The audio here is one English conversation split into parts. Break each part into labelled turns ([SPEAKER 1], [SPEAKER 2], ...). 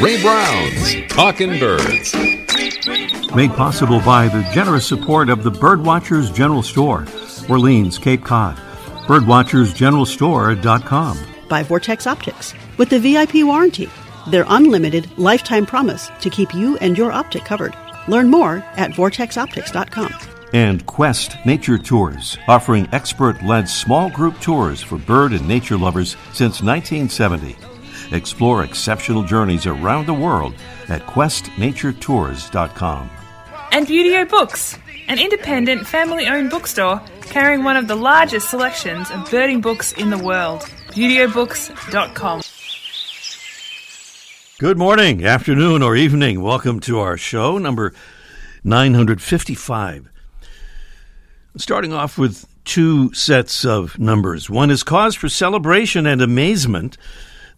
[SPEAKER 1] Ray Brown's Talking Birds.
[SPEAKER 2] Made possible by the generous support of the Birdwatchers General Store, Orleans, Cape Cod. Birdwatchersgeneralstore.com.
[SPEAKER 3] By Vortex Optics with the VIP warranty, their unlimited lifetime promise to keep you and your optic covered. Learn more at vortexoptics.com.
[SPEAKER 2] And Quest Nature Tours, offering expert led small group tours for bird and nature lovers since 1970. Explore exceptional journeys around the world at questnaturetours.com.
[SPEAKER 4] And Buteo Books, an independent family owned bookstore carrying one of the largest selections of birding books in the world. ButeoBooks.com.
[SPEAKER 2] Good morning, afternoon, or evening. Welcome to our show, number 955. Starting off with two sets of numbers. One is cause for celebration and amazement,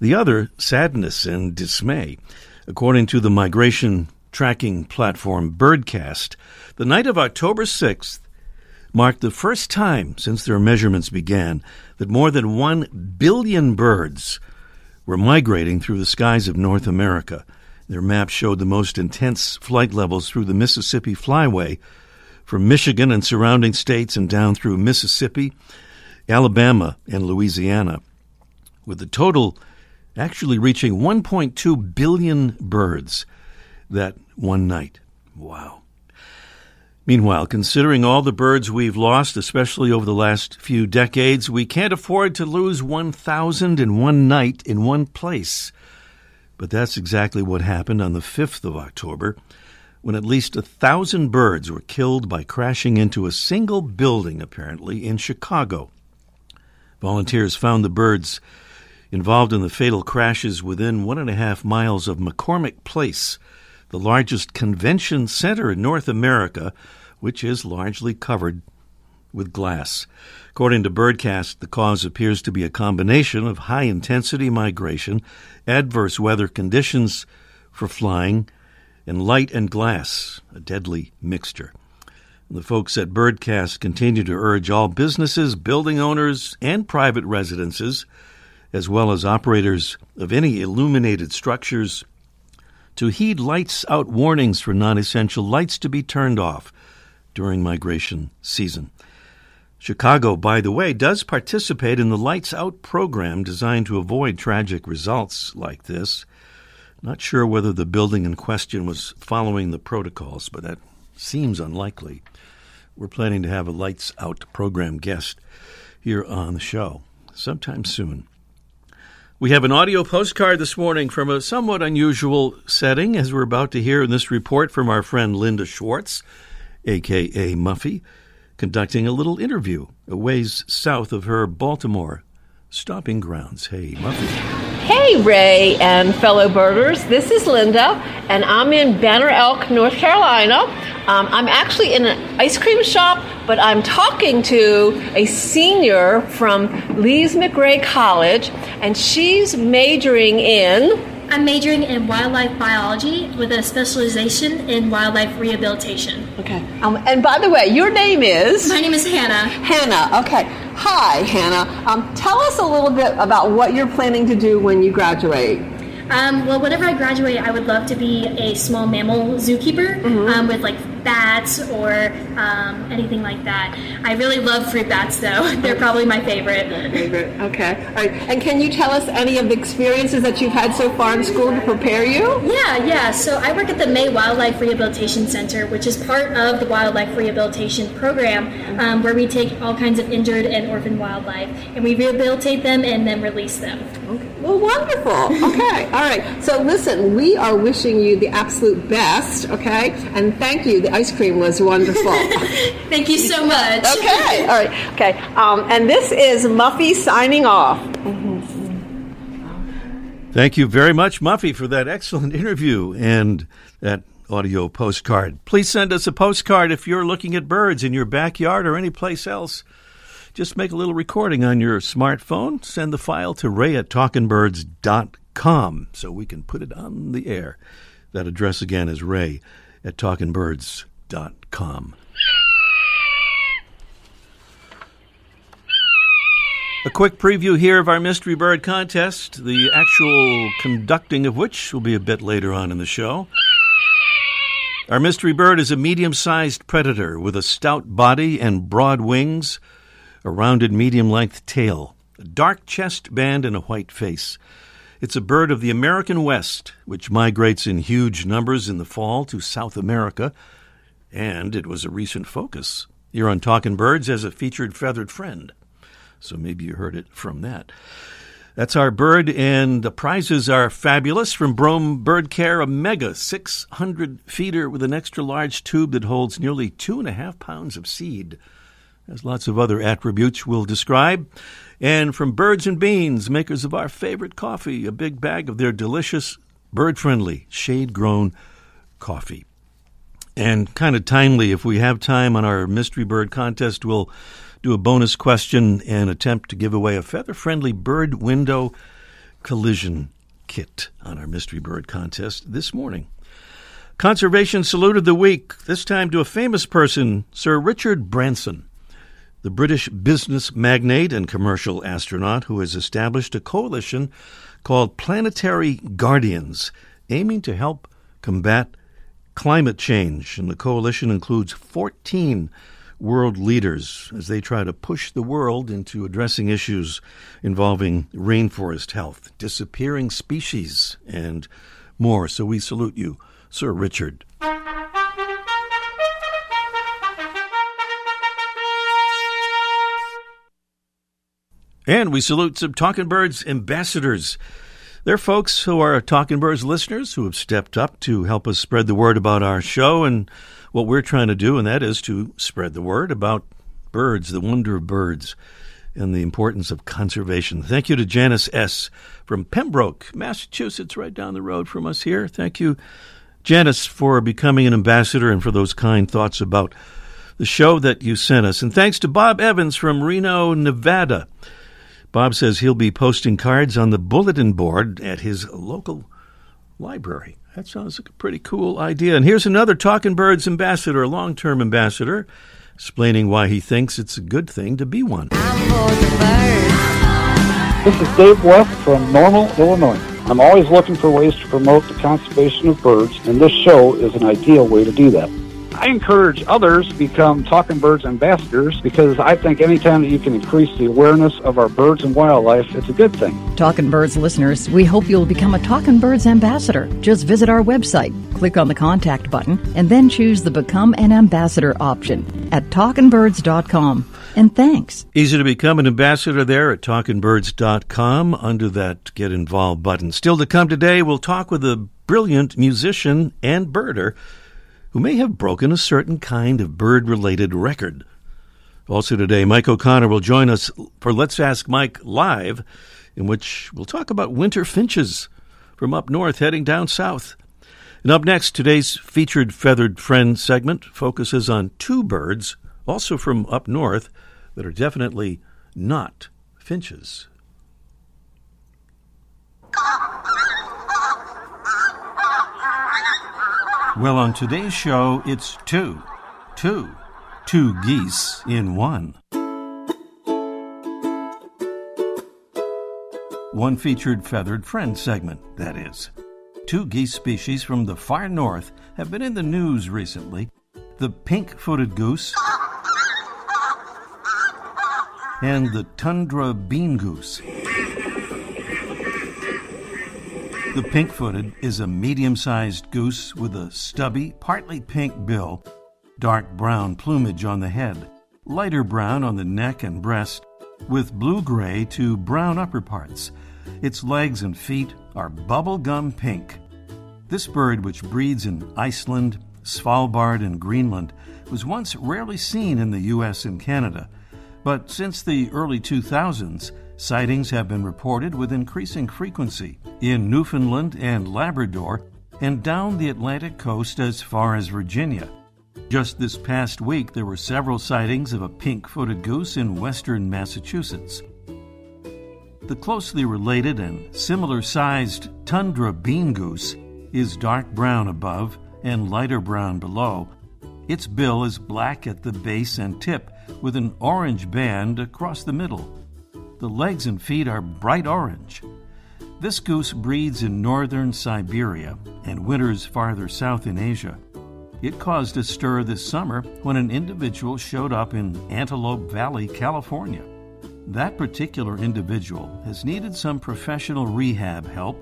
[SPEAKER 2] the other, sadness and dismay. According to the migration tracking platform Birdcast, the night of October 6th marked the first time since their measurements began that more than 1 billion birds were migrating through the skies of North America. Their map showed the most intense flight levels through the Mississippi Flyway from Michigan and surrounding states and down through Mississippi, Alabama, and Louisiana, with the total actually reaching 1.2 billion birds that one night. Wow. Meanwhile, considering all the birds we've lost, especially over the last few decades, we can't afford to lose 1,000 in one night in one place. But that's exactly what happened on the 5th of October, when at least a thousand birds were killed by crashing into a single building, apparently, in Chicago. Volunteers found the birds involved in the fatal crashes within one and a half miles of McCormick Place, the largest convention center in North America, which is largely covered with glass. According to Birdcast, the cause appears to be a combination of high intensity migration, adverse weather conditions for flying, and light and glass, a deadly mixture. The folks at Birdcast continue to urge all businesses, building owners, and private residences, as well as operators of any illuminated structures, to heed lights out warnings for non essential lights to be turned off during migration season. Chicago, by the way, does participate in the Lights Out program designed to avoid tragic results like this. Not sure whether the building in question was following the protocols, but that seems unlikely. We're planning to have a Lights Out program guest here on the show sometime soon. We have an audio postcard this morning from a somewhat unusual setting, as we're about to hear in this report from our friend Linda Schwartz, aka Muffy, conducting a little interview a ways south of her Baltimore stopping grounds. Hey, Muffy.
[SPEAKER 5] Hey, Ray and fellow birders. This is Linda, and I'm in Banner Elk, North Carolina. Um, I'm actually in an ice cream shop, but I'm talking to a senior from Lees McRae College, and she's majoring in
[SPEAKER 6] I'm majoring in wildlife biology with a specialization in wildlife rehabilitation.
[SPEAKER 5] Okay. Um, and by the way, your name is?
[SPEAKER 6] My name is Hannah.
[SPEAKER 5] Hannah. Okay. Hi, Hannah. Um, tell us a little bit about what you're planning to do when you graduate.
[SPEAKER 6] Um, well, whenever I graduate, I would love to be a small mammal zookeeper
[SPEAKER 5] Mm-hmm.
[SPEAKER 6] um, with like bats or um, anything like that. I really love fruit bats, though. They're probably my favorite.
[SPEAKER 5] My Favorite. Okay. All right. And can you tell us any of the experiences that you've had so far in school to prepare you?
[SPEAKER 6] Yeah, yeah. So I work at the May Wildlife Rehabilitation Center, which is part of the Wildlife Rehabilitation Program, um, where we take all kinds of injured and orphaned wildlife and we rehabilitate them and then release them. Okay.
[SPEAKER 5] Well, wonderful. Okay. All right. So listen, we are wishing you the absolute best. Okay. And thank you. The ice cream was wonderful.
[SPEAKER 6] Thank you so much.
[SPEAKER 5] okay. All right. Okay. Um, and this is Muffy signing off.
[SPEAKER 2] Thank you very much, Muffy, for that excellent interview and that audio postcard. Please send us a postcard if you're looking at birds in your backyard or any place else. Just make a little recording on your smartphone. Send the file to ray at talkingbirds.com so we can put it on the air. That address again is ray at talkingbirds.com. A quick preview here of our Mystery Bird contest, the actual conducting of which will be a bit later on in the show. Our mystery bird is a medium sized predator with a stout body and broad wings, a rounded medium length tail, a dark chest band, and a white face. It's a bird of the American West, which migrates in huge numbers in the fall to South America, and it was a recent focus here on Talking Birds as a featured feathered friend. So maybe you heard it from that. That's our bird, and the prizes are fabulous from Brome Bird Care, a mega 600 feeder with an extra large tube that holds nearly two and a half pounds of seed. There's lots of other attributes we'll describe. And from Birds and Beans, makers of our favorite coffee, a big bag of their delicious, bird friendly, shade grown coffee. And kind of timely, if we have time on our Mystery Bird contest, we'll do a bonus question and attempt to give away a feather friendly bird window collision kit on our Mystery Bird contest this morning. Conservation Salute of the Week, this time to a famous person, Sir Richard Branson, the British business magnate and commercial astronaut who has established a coalition called Planetary Guardians, aiming to help combat climate change. And the coalition includes 14 world leaders as they try to push the world into addressing issues involving rainforest health, disappearing species, and more. So we salute you, Sir Richard. And we salute some Talking Birds ambassadors. They're folks who are Talking Birds listeners who have stepped up to help us spread the word about our show and what we're trying to do, and that is to spread the word about birds, the wonder of birds, and the importance of conservation. Thank you to Janice S. from Pembroke, Massachusetts, right down the road from us here. Thank you, Janice, for becoming an ambassador and for those kind thoughts about the show that you sent us. And thanks to Bob Evans from Reno, Nevada. Bob says he'll be posting cards on the bulletin board at his local library. That sounds like a pretty cool idea. And here's another Talking Birds ambassador, a long term ambassador, explaining why he thinks it's a good thing to be one.
[SPEAKER 7] This is Dave West from Normal, Illinois. I'm always looking for ways to promote the conservation of birds, and this show is an ideal way to do that. I encourage others to become Talking Birds ambassadors because I think anytime that you can increase the awareness of our birds and wildlife, it's a good thing.
[SPEAKER 8] Talking Birds listeners, we hope you'll become a Talking Birds ambassador. Just visit our website, click on the contact button, and then choose the Become an Ambassador option at talkingbirds.com. And thanks.
[SPEAKER 2] Easy to become an ambassador there at talkingbirds.com under that Get Involved button. Still to come today, we'll talk with a brilliant musician and birder who may have broken a certain kind of bird related record. Also today, Mike O'Connor will join us for Let's Ask Mike Live, in which we'll talk about winter finches from up north heading down south. And up next, today's featured feathered friend segment focuses on two birds, also from up north, that are definitely not finches. Well, on today's show, it's two. Two. Two geese in one. One featured feathered friend segment, that is. Two geese species from the far north have been in the news recently the pink footed goose and the tundra bean goose. The pink footed is a medium sized goose with a stubby, partly pink bill, dark brown plumage on the head, lighter brown on the neck and breast, with blue gray to brown upper parts. Its legs and feet are bubblegum pink. This bird, which breeds in Iceland, Svalbard, and Greenland, was once rarely seen in the U.S. and Canada, but since the early 2000s, Sightings have been reported with increasing frequency in Newfoundland and Labrador and down the Atlantic coast as far as Virginia. Just this past week, there were several sightings of a pink footed goose in western Massachusetts. The closely related and similar sized tundra bean goose is dark brown above and lighter brown below. Its bill is black at the base and tip with an orange band across the middle. The legs and feet are bright orange. This goose breeds in northern Siberia and winters farther south in Asia. It caused a stir this summer when an individual showed up in Antelope Valley, California. That particular individual has needed some professional rehab help,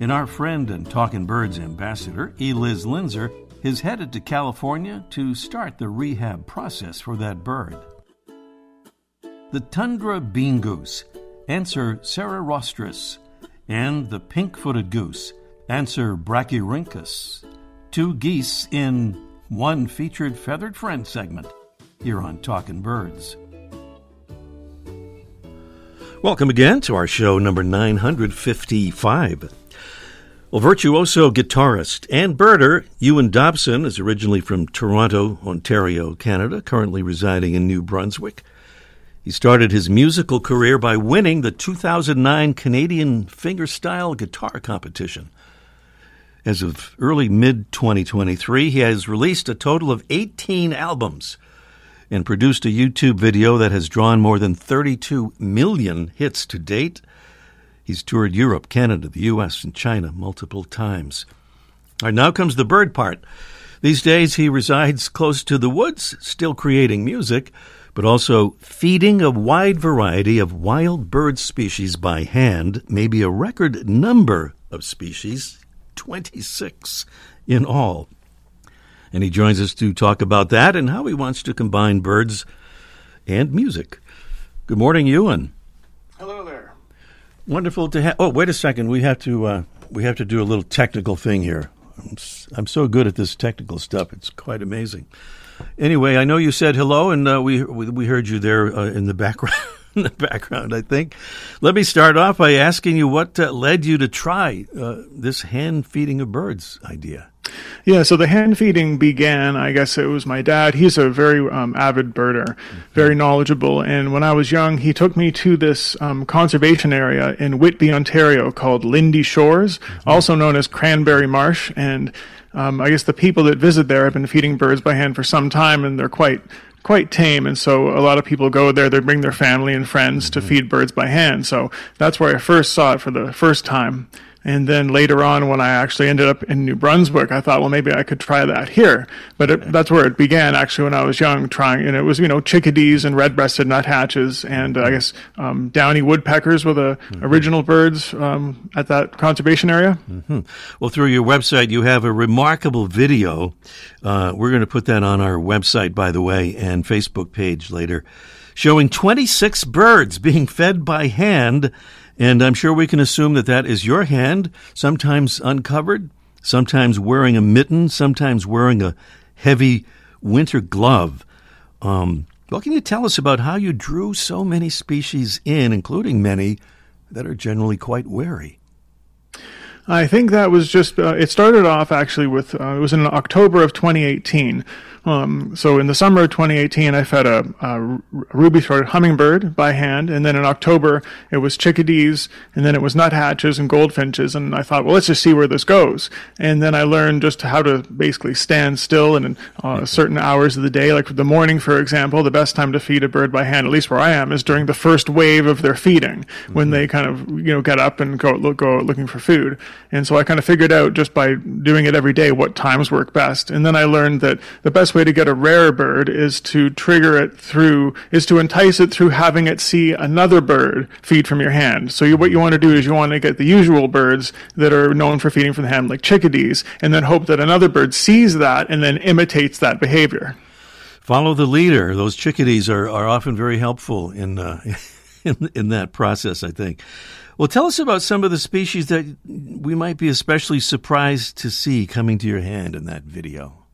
[SPEAKER 2] and our friend and Talking Birds ambassador, Eliz Linzer, is headed to California to start the rehab process for that bird. The tundra bean goose, Anser serrirostris, and the pink footed goose, Anser brachyrhynchus. Two geese in one featured feathered friend segment here on Talking Birds. Welcome again to our show number 955. Well, virtuoso guitarist and birder Ewan Dobson is originally from Toronto, Ontario, Canada, currently residing in New Brunswick. He started his musical career by winning the 2009 Canadian fingerstyle guitar competition. As of early mid 2023, he has released a total of 18 albums and produced a YouTube video that has drawn more than 32 million hits to date. He's toured Europe, Canada, the U.S., and China multiple times. All right, now comes the bird part. These days, he resides close to the woods, still creating music, but also feeding a wide variety of wild bird species by hand, maybe a record number of species, 26 in all. And he joins us to talk about that and how he wants to combine birds and music. Good morning, Ewan.
[SPEAKER 9] Hello there.
[SPEAKER 2] Wonderful to have. Oh, wait a second. We have to uh, we have to do a little technical thing here. I'm, I'm so good at this technical stuff. It's quite amazing. Anyway, I know you said hello, and uh, we, we we heard you there uh, in the background. in the background, I think. Let me start off by asking you what uh, led you to try uh, this hand feeding of birds idea.
[SPEAKER 9] Yeah, so the hand feeding began, I guess it was my dad. He's a very um, avid birder, very knowledgeable. And when I was young, he took me to this um, conservation area in Whitby, Ontario called Lynde Shores, also known as Cranberry Marsh. And um, I guess the people that visit there have been feeding birds by hand for some time, and they're quite quite tame and so a lot of people go there. They bring their family and friends to feed birds by hand so that's where i first saw it for the first time and then later on, when I actually ended up in New Brunswick, I thought, well, maybe I could try that here. But it, that's where it began, actually, when I was young, trying. And it was, you know, chickadees and red-breasted nuthatches, and uh, I guess um, downy woodpeckers were the mm-hmm. original birds um, at that conservation area.
[SPEAKER 2] Mm-hmm. Well, through your website, you have a remarkable video. Uh, we're going to put that on our website, by the way, and Facebook page later, showing 26 birds being fed by hand and I'm sure we can assume that that is your hand, sometimes uncovered, sometimes wearing a mitten, sometimes wearing a heavy winter glove. Um, what can you tell us about how you drew so many species in, including many that are generally quite wary?
[SPEAKER 9] I think that was just, uh, it started off actually with, uh, it was in October of 2018. Um, so in the summer of 2018, I fed a, a ruby-throated hummingbird by hand, and then in October it was chickadees, and then it was nuthatches and goldfinches, and I thought, well, let's just see where this goes. And then I learned just how to basically stand still in uh, certain hours of the day, like the morning, for example. The best time to feed a bird by hand, at least where I am, is during the first wave of their feeding, mm-hmm. when they kind of you know get up and go look, go looking for food. And so I kind of figured out just by doing it every day what times work best. And then I learned that the best way to get a rare bird is to trigger it through, is to entice it through having it see another bird feed from your hand. So you, what you want to do is you want to get the usual birds that are known for feeding from the hand, like chickadees, and then hope that another bird sees that and then imitates that behavior.
[SPEAKER 2] Follow the leader. Those chickadees are, are often very helpful in, uh, in, in that process, I think. Well, tell us about some of the species that we might be especially surprised to see coming to your hand in that video.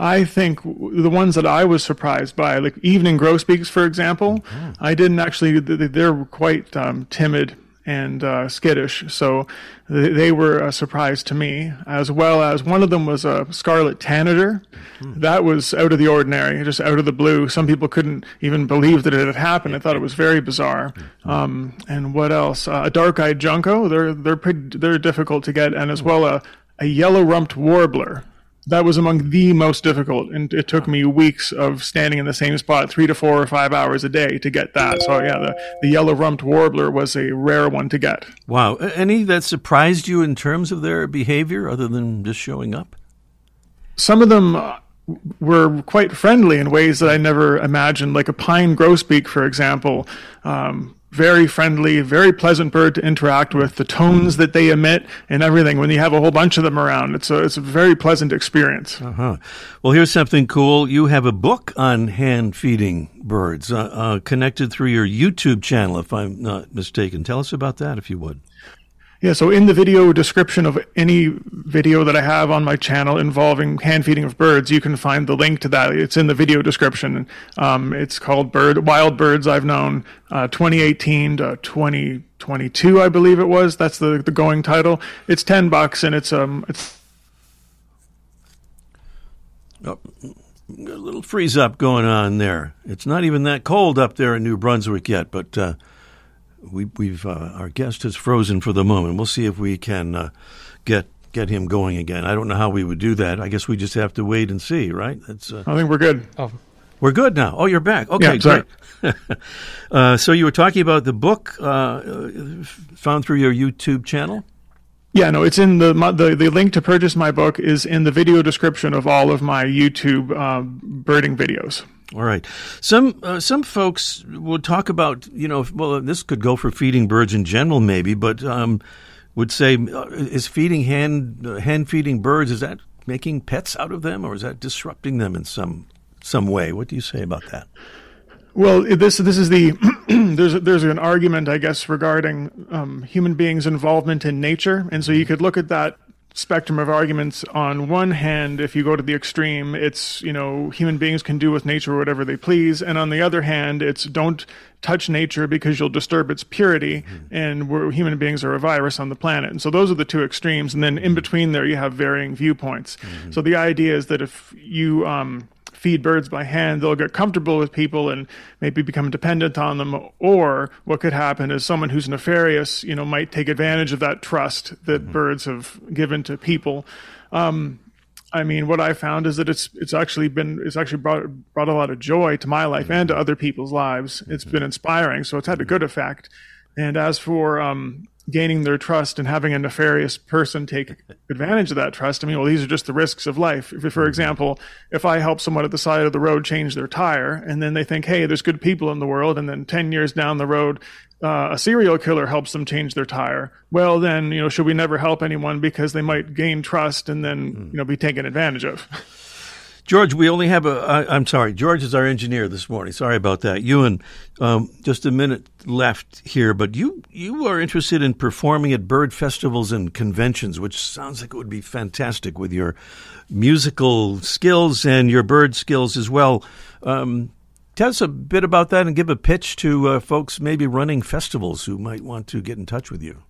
[SPEAKER 9] I think the ones that I was surprised by, like evening grosbeaks, for example, mm-hmm. I didn't actually, they're quite um, timid and uh, skittish. So they were a surprise to me, as well as one of them was a scarlet tanager. Mm-hmm. That was out of the ordinary, just out of the blue. Some people couldn't even believe that it had happened. I thought it was very bizarre. Mm-hmm. Um, and what else? Uh, a dark-eyed junco. They're they're pretty they're difficult to get, and as well a a yellow rumped warbler. That was among the most difficult, and it took me weeks of standing in the same spot, three to four or five hours a day to get that. So yeah, the, the yellow rumped warbler was a rare one to get.
[SPEAKER 2] Wow, any that surprised you in terms of their behavior, other than just showing up?
[SPEAKER 9] Some of them uh, were quite friendly in ways that I never imagined, like a pine grosbeak, for example. Um, very friendly, very pleasant bird to interact with. The tones that they emit and everything. When you have a whole bunch of them around, it's a it's a very pleasant experience.
[SPEAKER 2] Uh-huh. Well, here's something cool. You have a book on hand feeding birds, uh, uh, connected through your YouTube channel, if I'm not mistaken. Tell us about that, if you would.
[SPEAKER 9] Yeah, so in the video description of any video that I have on my channel involving hand feeding of birds, you can find the link to that. It's in the video description. Um, it's called Bird Wild Birds I've Known, uh, 2018 to 2022, I believe it was. That's the the going title. It's ten bucks, and it's um it's.
[SPEAKER 2] Oh, a little freeze up going on there. It's not even that cold up there in New Brunswick yet, but. Uh, we, we've uh, our guest has frozen for the moment. We'll see if we can uh, get get him going again. I don't know how we would do that. I guess we just have to wait and see, right?
[SPEAKER 9] That's. Uh, I think we're good. Oh.
[SPEAKER 2] We're good now. Oh, you're back. Okay,
[SPEAKER 9] yeah,
[SPEAKER 2] great. uh, so you were talking about the book uh, found through your YouTube channel.
[SPEAKER 9] Yeah, no, it's in the, the the link to purchase my book is in the video description of all of my YouTube um, birding videos.
[SPEAKER 2] All right. Some uh, some folks would talk about you know well this could go for feeding birds in general maybe, but um, would say uh, is feeding hand uh, hand feeding birds is that making pets out of them or is that disrupting them in some some way? What do you say about that?
[SPEAKER 9] Well, this this is the there's there's an argument I guess regarding um, human beings' involvement in nature, and so you could look at that spectrum of arguments. On one hand, if you go to the extreme, it's, you know, human beings can do with nature whatever they please. And on the other hand, it's don't touch nature because you'll disturb its purity. Mm-hmm. And we're, human beings are a virus on the planet. And so those are the two extremes. And then in between there, you have varying viewpoints. Mm-hmm. So the idea is that if you, um, feed birds by hand, they'll get comfortable with people and maybe become dependent on them. Or what could happen is someone who's nefarious, you know, might take advantage of that trust that mm-hmm. birds have given to people. Um, I mean, what I found is that it's it's actually been it's actually brought brought a lot of joy to my life and to other people's lives. It's mm-hmm. been inspiring, so it's had a good effect. And as for um, gaining their trust and having a nefarious person take advantage of that trust. I mean, well, these are just the risks of life. If, for example, if I help someone at the side of the road change their tire and then they think, hey, there's good people in the world, and then 10 years down the road, uh, a serial killer helps them change their tire. Well, then, you know, should we never help anyone because they might gain trust and then, you know, be taken advantage of?
[SPEAKER 2] George, we only have a. I, I'm sorry, George is our engineer this morning. Sorry about that. Ewan, um, just a minute left here, but you you are interested in performing at bird festivals and conventions, which sounds like it would be fantastic with your musical skills and your bird skills as well. Um, tell us a bit about that and give a pitch to uh, folks maybe running festivals who might want to get in touch with you.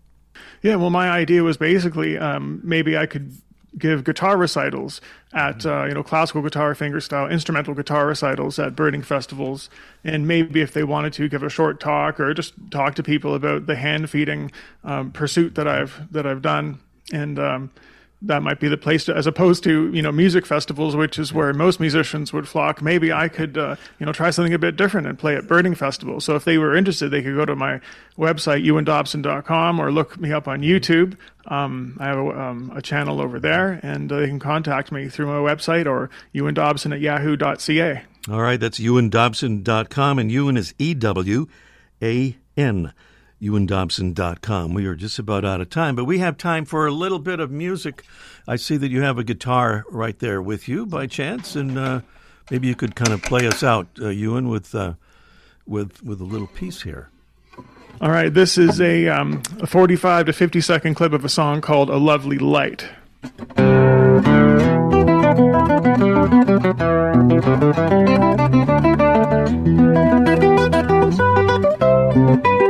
[SPEAKER 9] Yeah, well, my idea was basically um, maybe I could give guitar recitals at mm-hmm. uh, you know classical guitar fingerstyle instrumental guitar recitals at birding festivals and maybe if they wanted to give a short talk or just talk to people about the hand feeding um, pursuit that I've that I've done and um, that might be the place to, as opposed to you know music festivals, which is where most musicians would flock. Maybe I could uh, you know try something a bit different and play at birding festivals. So if they were interested, they could go to my website ewandobson.com or look me up on YouTube. Um, I have a, um, a, channel over there, and uh, they can contact me through my website or ewandobson at yahoo.ca.
[SPEAKER 2] All right, that's ewandobson.com, and Ewan is E W A N ewandobson.com. We are just about out of time, but we have time for a little bit of music. I see that you have a guitar right there with you by chance, and uh, maybe you could kind of play us out, uh, Ewan, with, uh, with, with a little piece here.
[SPEAKER 9] All right, this is a, um, a 45 to 50 second clip of a song called A Lovely Light.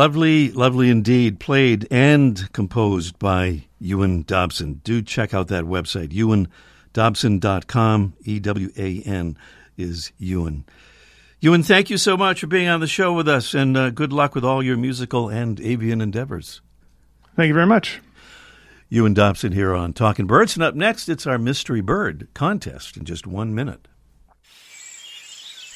[SPEAKER 2] lovely, lovely indeed. Played and composed by Ewan Dobson. Do check out that website, ewandobson.com. E W A N is Ewan. Ewan, thank you so much for being on the show with us, and uh, good luck with all your musical and avian endeavors.
[SPEAKER 9] Thank you very much.
[SPEAKER 2] Ewan Dobson here on Talking Birds. And up next, it's our Mystery Bird contest in just one minute.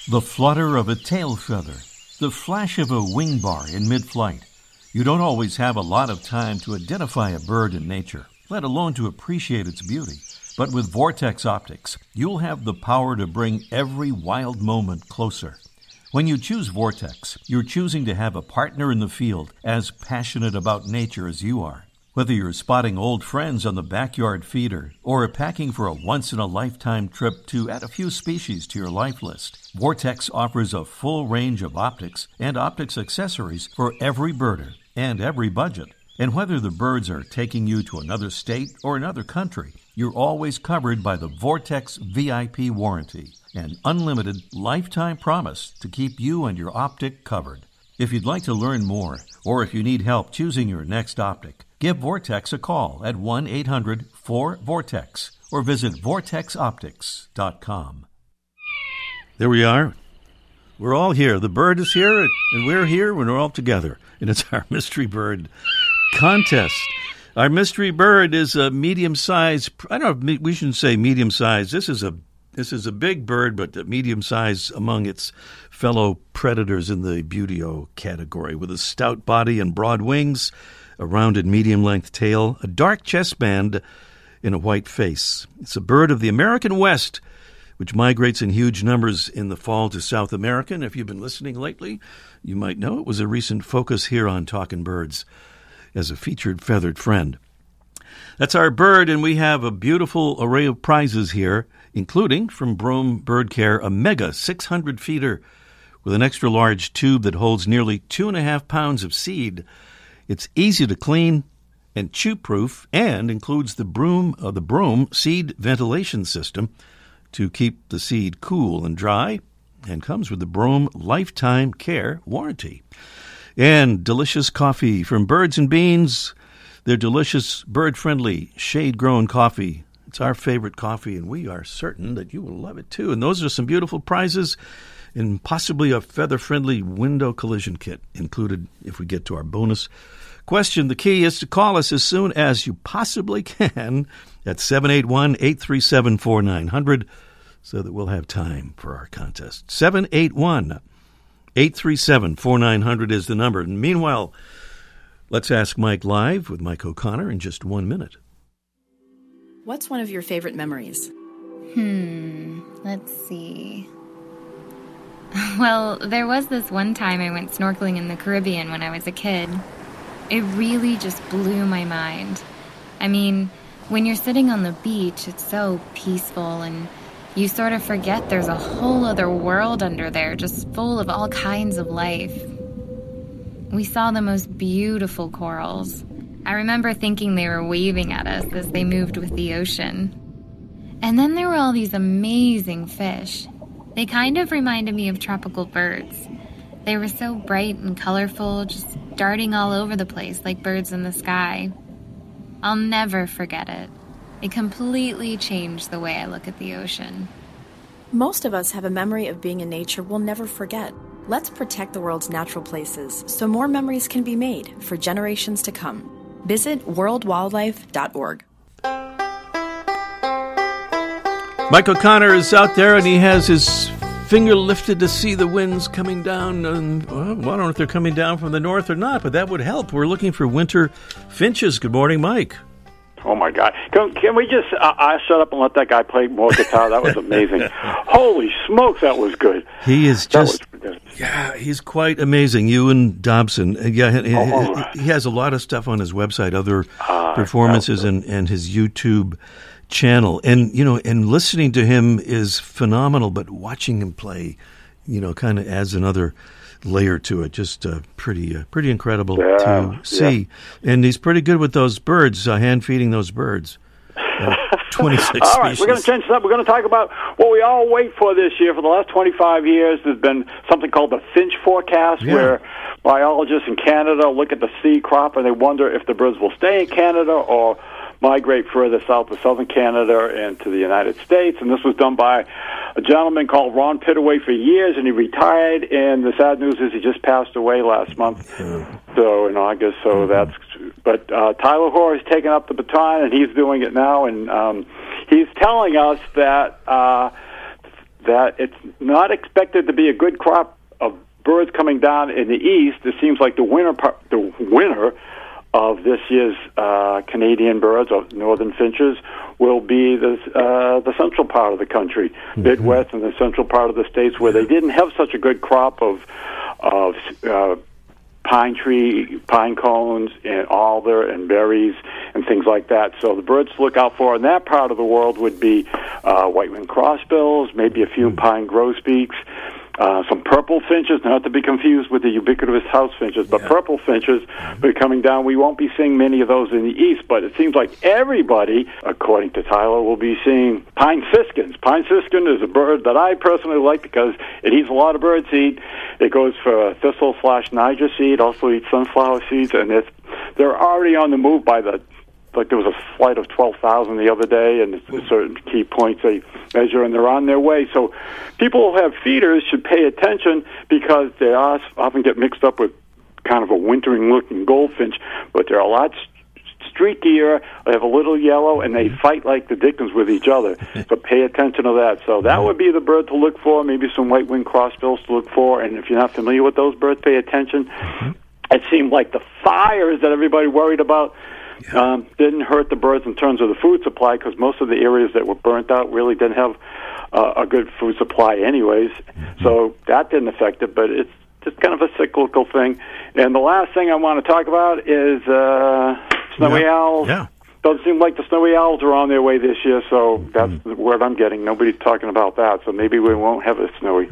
[SPEAKER 2] The flutter of a tail feather, the flash of a wing bar in mid flight. You don't always have a lot of time to identify a bird in nature, let alone to appreciate its beauty. But with Vortex Optics, you'll have the power to bring every wild moment closer. When you choose Vortex, you're choosing to have a partner in the field as passionate about nature as you are. Whether you're spotting old friends on the backyard feeder or packing for a once in a lifetime trip to add a few species to your life list, Vortex offers a full range of optics and optics accessories for every birder and every budget. And whether the birds are taking you to another state or another country, you're always covered by the Vortex VIP warranty, an unlimited lifetime promise to keep you and your optic covered. If you'd like to learn more, or if you need help choosing your next optic, give Vortex a call at 1 800 4 Vortex or visit vortexoptics.com. There we are. We're all here. The bird is here, and we're here, and we're all together. And it's our mystery bird contest. Our mystery bird is a medium sized. I don't know. We shouldn't say medium sized. This is a this is a big bird, but medium sized among its fellow predators in the Buteo category, with a stout body and broad wings, a rounded medium length tail, a dark chest band, and a white face. It's a bird of the American West, which migrates in huge numbers in the fall to South America. And if you've been listening lately, you might know it was a recent focus here on Talking Birds as a featured feathered friend. That's our bird, and we have a beautiful array of prizes here, including from Brome Bird Care a mega 600 feeder with an extra large tube that holds nearly two and a half pounds of seed. It's easy to clean and chew proof and includes the Brome uh, the Brome seed ventilation system to keep the seed cool and dry and comes with the Brome lifetime care warranty. And delicious coffee from Birds and Beans. Their delicious bird friendly shade grown coffee. It's our favorite coffee, and we are certain that you will love it too. And those are some beautiful prizes and possibly a feather friendly window collision kit included if we get to our bonus question. The key is to call us as soon as you possibly can at 781 837 4900 so that we'll have time for our contest. 781 837 4900 is the number. And meanwhile, let's ask Mike live with Mike O'Connor in just one minute.
[SPEAKER 10] What's one of your favorite memories?
[SPEAKER 11] Hmm, let's see. Well, there was this one time I went snorkeling in the Caribbean when I was a kid. It really just blew my mind. I mean, when you're sitting on the beach, it's so peaceful and you sort of forget there's a whole other world under there just full of all kinds of life. We saw the most beautiful corals. I remember thinking they were waving at us as they moved with the ocean. And then there were all these amazing fish. They kind of reminded me of tropical birds. They were so bright and colorful, just darting all over the place like birds in the sky. I'll never forget it. It completely changed the way I look at the ocean.
[SPEAKER 10] Most of us have a memory of being in nature we'll never forget. Let's protect the world's natural places so more memories can be made for generations to come. Visit worldwildlife.org.
[SPEAKER 2] Mike O'Connor is out there and he has his finger lifted to see the winds coming down. And, well, I don't know if they're coming down from the north or not, but that would help. We're looking for winter finches. Good morning, Mike.
[SPEAKER 12] Oh my God! Can, can we just uh, I shut up and let that guy play more guitar? That was amazing. Holy smokes, that was good.
[SPEAKER 2] He is just yeah, he's quite amazing. Ewan Dobson. Uh, yeah, he, oh, he, has a lot of stuff on his website, other uh, performances, and and his YouTube channel. And you know, and listening to him is phenomenal. But watching him play, you know, kind of adds another layer to it. Just uh, pretty, uh, pretty incredible yeah, to see. Yeah. And he's pretty good with those birds, uh, hand feeding those birds. 26
[SPEAKER 12] All right, we're going to change this up. We're going to talk about what we all wait for this year. For the last 25 years, there's been something called the finch forecast,
[SPEAKER 2] Yeah.
[SPEAKER 12] where biologists in Canada look at the seed crop and they wonder if the birds will stay in Canada or migrate further south to southern Canada and to the United States. And this was done by a gentleman called Ron Pittaway for years, and he retired. And the sad news is he just passed away last month. So in August, so that's. But uh, Tyler Hoar has taken up the baton, and he's doing it now, and um, he's telling us that uh, that it's not expected to be a good crop of birds coming down in the east. It seems like the winter part, the winner of this year's uh, Canadian birds or northern finches will be the uh, the central part of the country, Midwest and the central part of the states where they didn't have such a good crop of of uh, pine tree, pine cones, and alder and berries and things like that. So the birds to look out for in that part of the world would be uh, white-winged crossbills, maybe a few pine grosbeaks. Uh, some purple finches, not to be confused with the ubiquitous house finches, but purple finches are coming down. We won't be seeing many of those in the east, but it seems like everybody, according to Tyler, will be seeing pine siskins. Pine siskin is a bird that I personally like because it eats a lot of bird seed. It goes for thistle slash Niger seed, also eats sunflower seeds, and it's they're already on the move by the like there was a flight of 12,000 the other day, and it's hmm. certain key points they measure, and they're on their way. So people who have feeders should pay attention because they are, often get mixed up with kind of a wintering looking goldfinch, but they're a lot streakier. They have a little yellow, and they hmm. fight like the dickens with each other. so pay attention to that. So that hmm. would be the bird to look for. Maybe some white winged crossbills to look for. And if you're not familiar with those birds, pay attention. It seemed like the fires that everybody worried about um, didn't hurt the birds in terms of the food supply because most of the areas that were burnt out really didn't have uh, a good food supply, anyways. So that didn't affect it, but it's just kind of a cyclical thing. And the last thing I want to talk about is uh, snowy
[SPEAKER 2] Yeah.
[SPEAKER 12] owls.
[SPEAKER 2] Yeah.
[SPEAKER 12] Doesn't seem like the snowy owls are on their way this year, so that's the word I'm getting. Nobody's talking about that, so maybe we won't have a snowy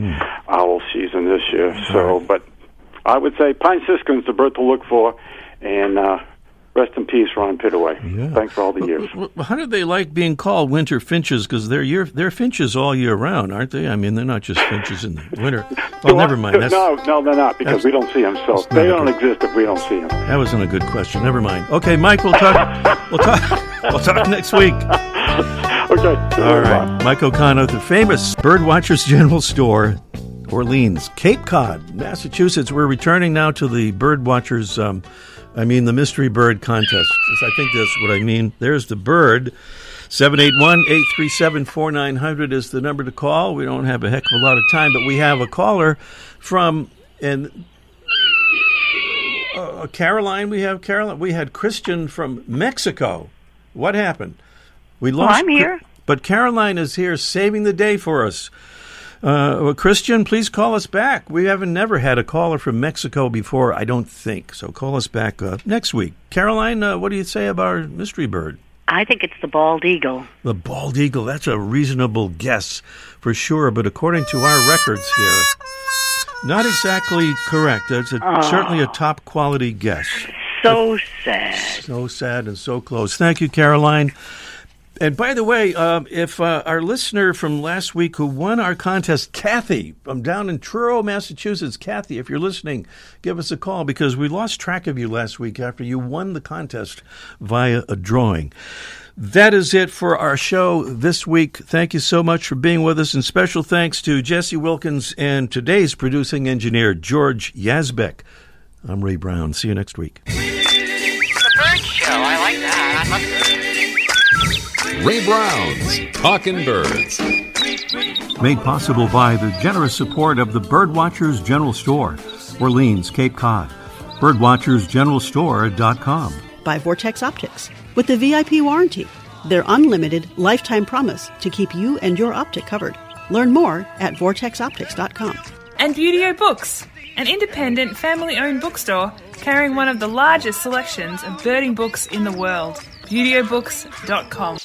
[SPEAKER 12] owl season this year. So, but I would say pine siskin's the bird to look for, and uh, rest in peace, Ron Pittaway. Thanks for all the years.
[SPEAKER 2] How do they like being called winter finches? Because they're year, they're finches all year round, aren't they? I mean, they're not just finches in the winter. Well, never mind. That's,
[SPEAKER 12] no, no, they're not because we don't see them. So they don't exist if we don't see them.
[SPEAKER 2] that wasn't a good question. Never mind. Okay, Mike, we'll talk. we'll talk. We'll talk next week.
[SPEAKER 12] Okay.
[SPEAKER 2] All right, Mike O'Connor, the famous Birdwatchers General Store, Orleans, Cape Cod, Massachusetts. We're returning now to the Birdwatchers. Um, I mean, the mystery bird contest. I think that's what I mean. There's the bird. 781 837 4900 is the number to call. We don't have a heck of a lot of time, but we have a caller from, and uh, Caroline, we have Caroline. We had Christian from Mexico. What happened? We lost.
[SPEAKER 13] I'm here.
[SPEAKER 2] But Caroline is here saving the day for us. Uh, well, Christian, please call us back. We haven't never had a caller from Mexico before, I don't think. So call us back uh, next week. Caroline, uh, what do you say about our mystery bird?
[SPEAKER 13] I think it's the bald eagle.
[SPEAKER 2] The bald eagle. That's a reasonable guess for sure, but according to our records here, not exactly correct. That's a,
[SPEAKER 13] Oh.
[SPEAKER 2] certainly a top quality guess.
[SPEAKER 13] So sad.
[SPEAKER 2] So sad and so close. Thank you, Caroline. And by the way, um, if uh, our listener from last week who won our contest, Kathy, I'm down in Truro, Massachusetts, Kathy, if you're listening, give us a call because we lost track of you last week after you won the contest via a drawing. That is it for our show this week. Thank you so much for being with us, and special thanks to Jesse Wilkins and today's producing engineer, George Yazbek. I'm Ray Brown. See you next week.
[SPEAKER 14] The bird show. I like that. I.
[SPEAKER 1] Ray Brown's Talking Birds.
[SPEAKER 2] Made possible by the generous support of the Birdwatchers General Store, Orleans, Cape Cod. Birdwatchersgeneralstore.com.
[SPEAKER 3] by Vortex Optics with the VIP warranty, their unlimited lifetime promise to keep you and your optic covered. Learn more at vortexoptics.com.
[SPEAKER 4] And Buteo Books, an independent family owned bookstore carrying one of the largest selections of birding books in the world. ButeoBooks.com.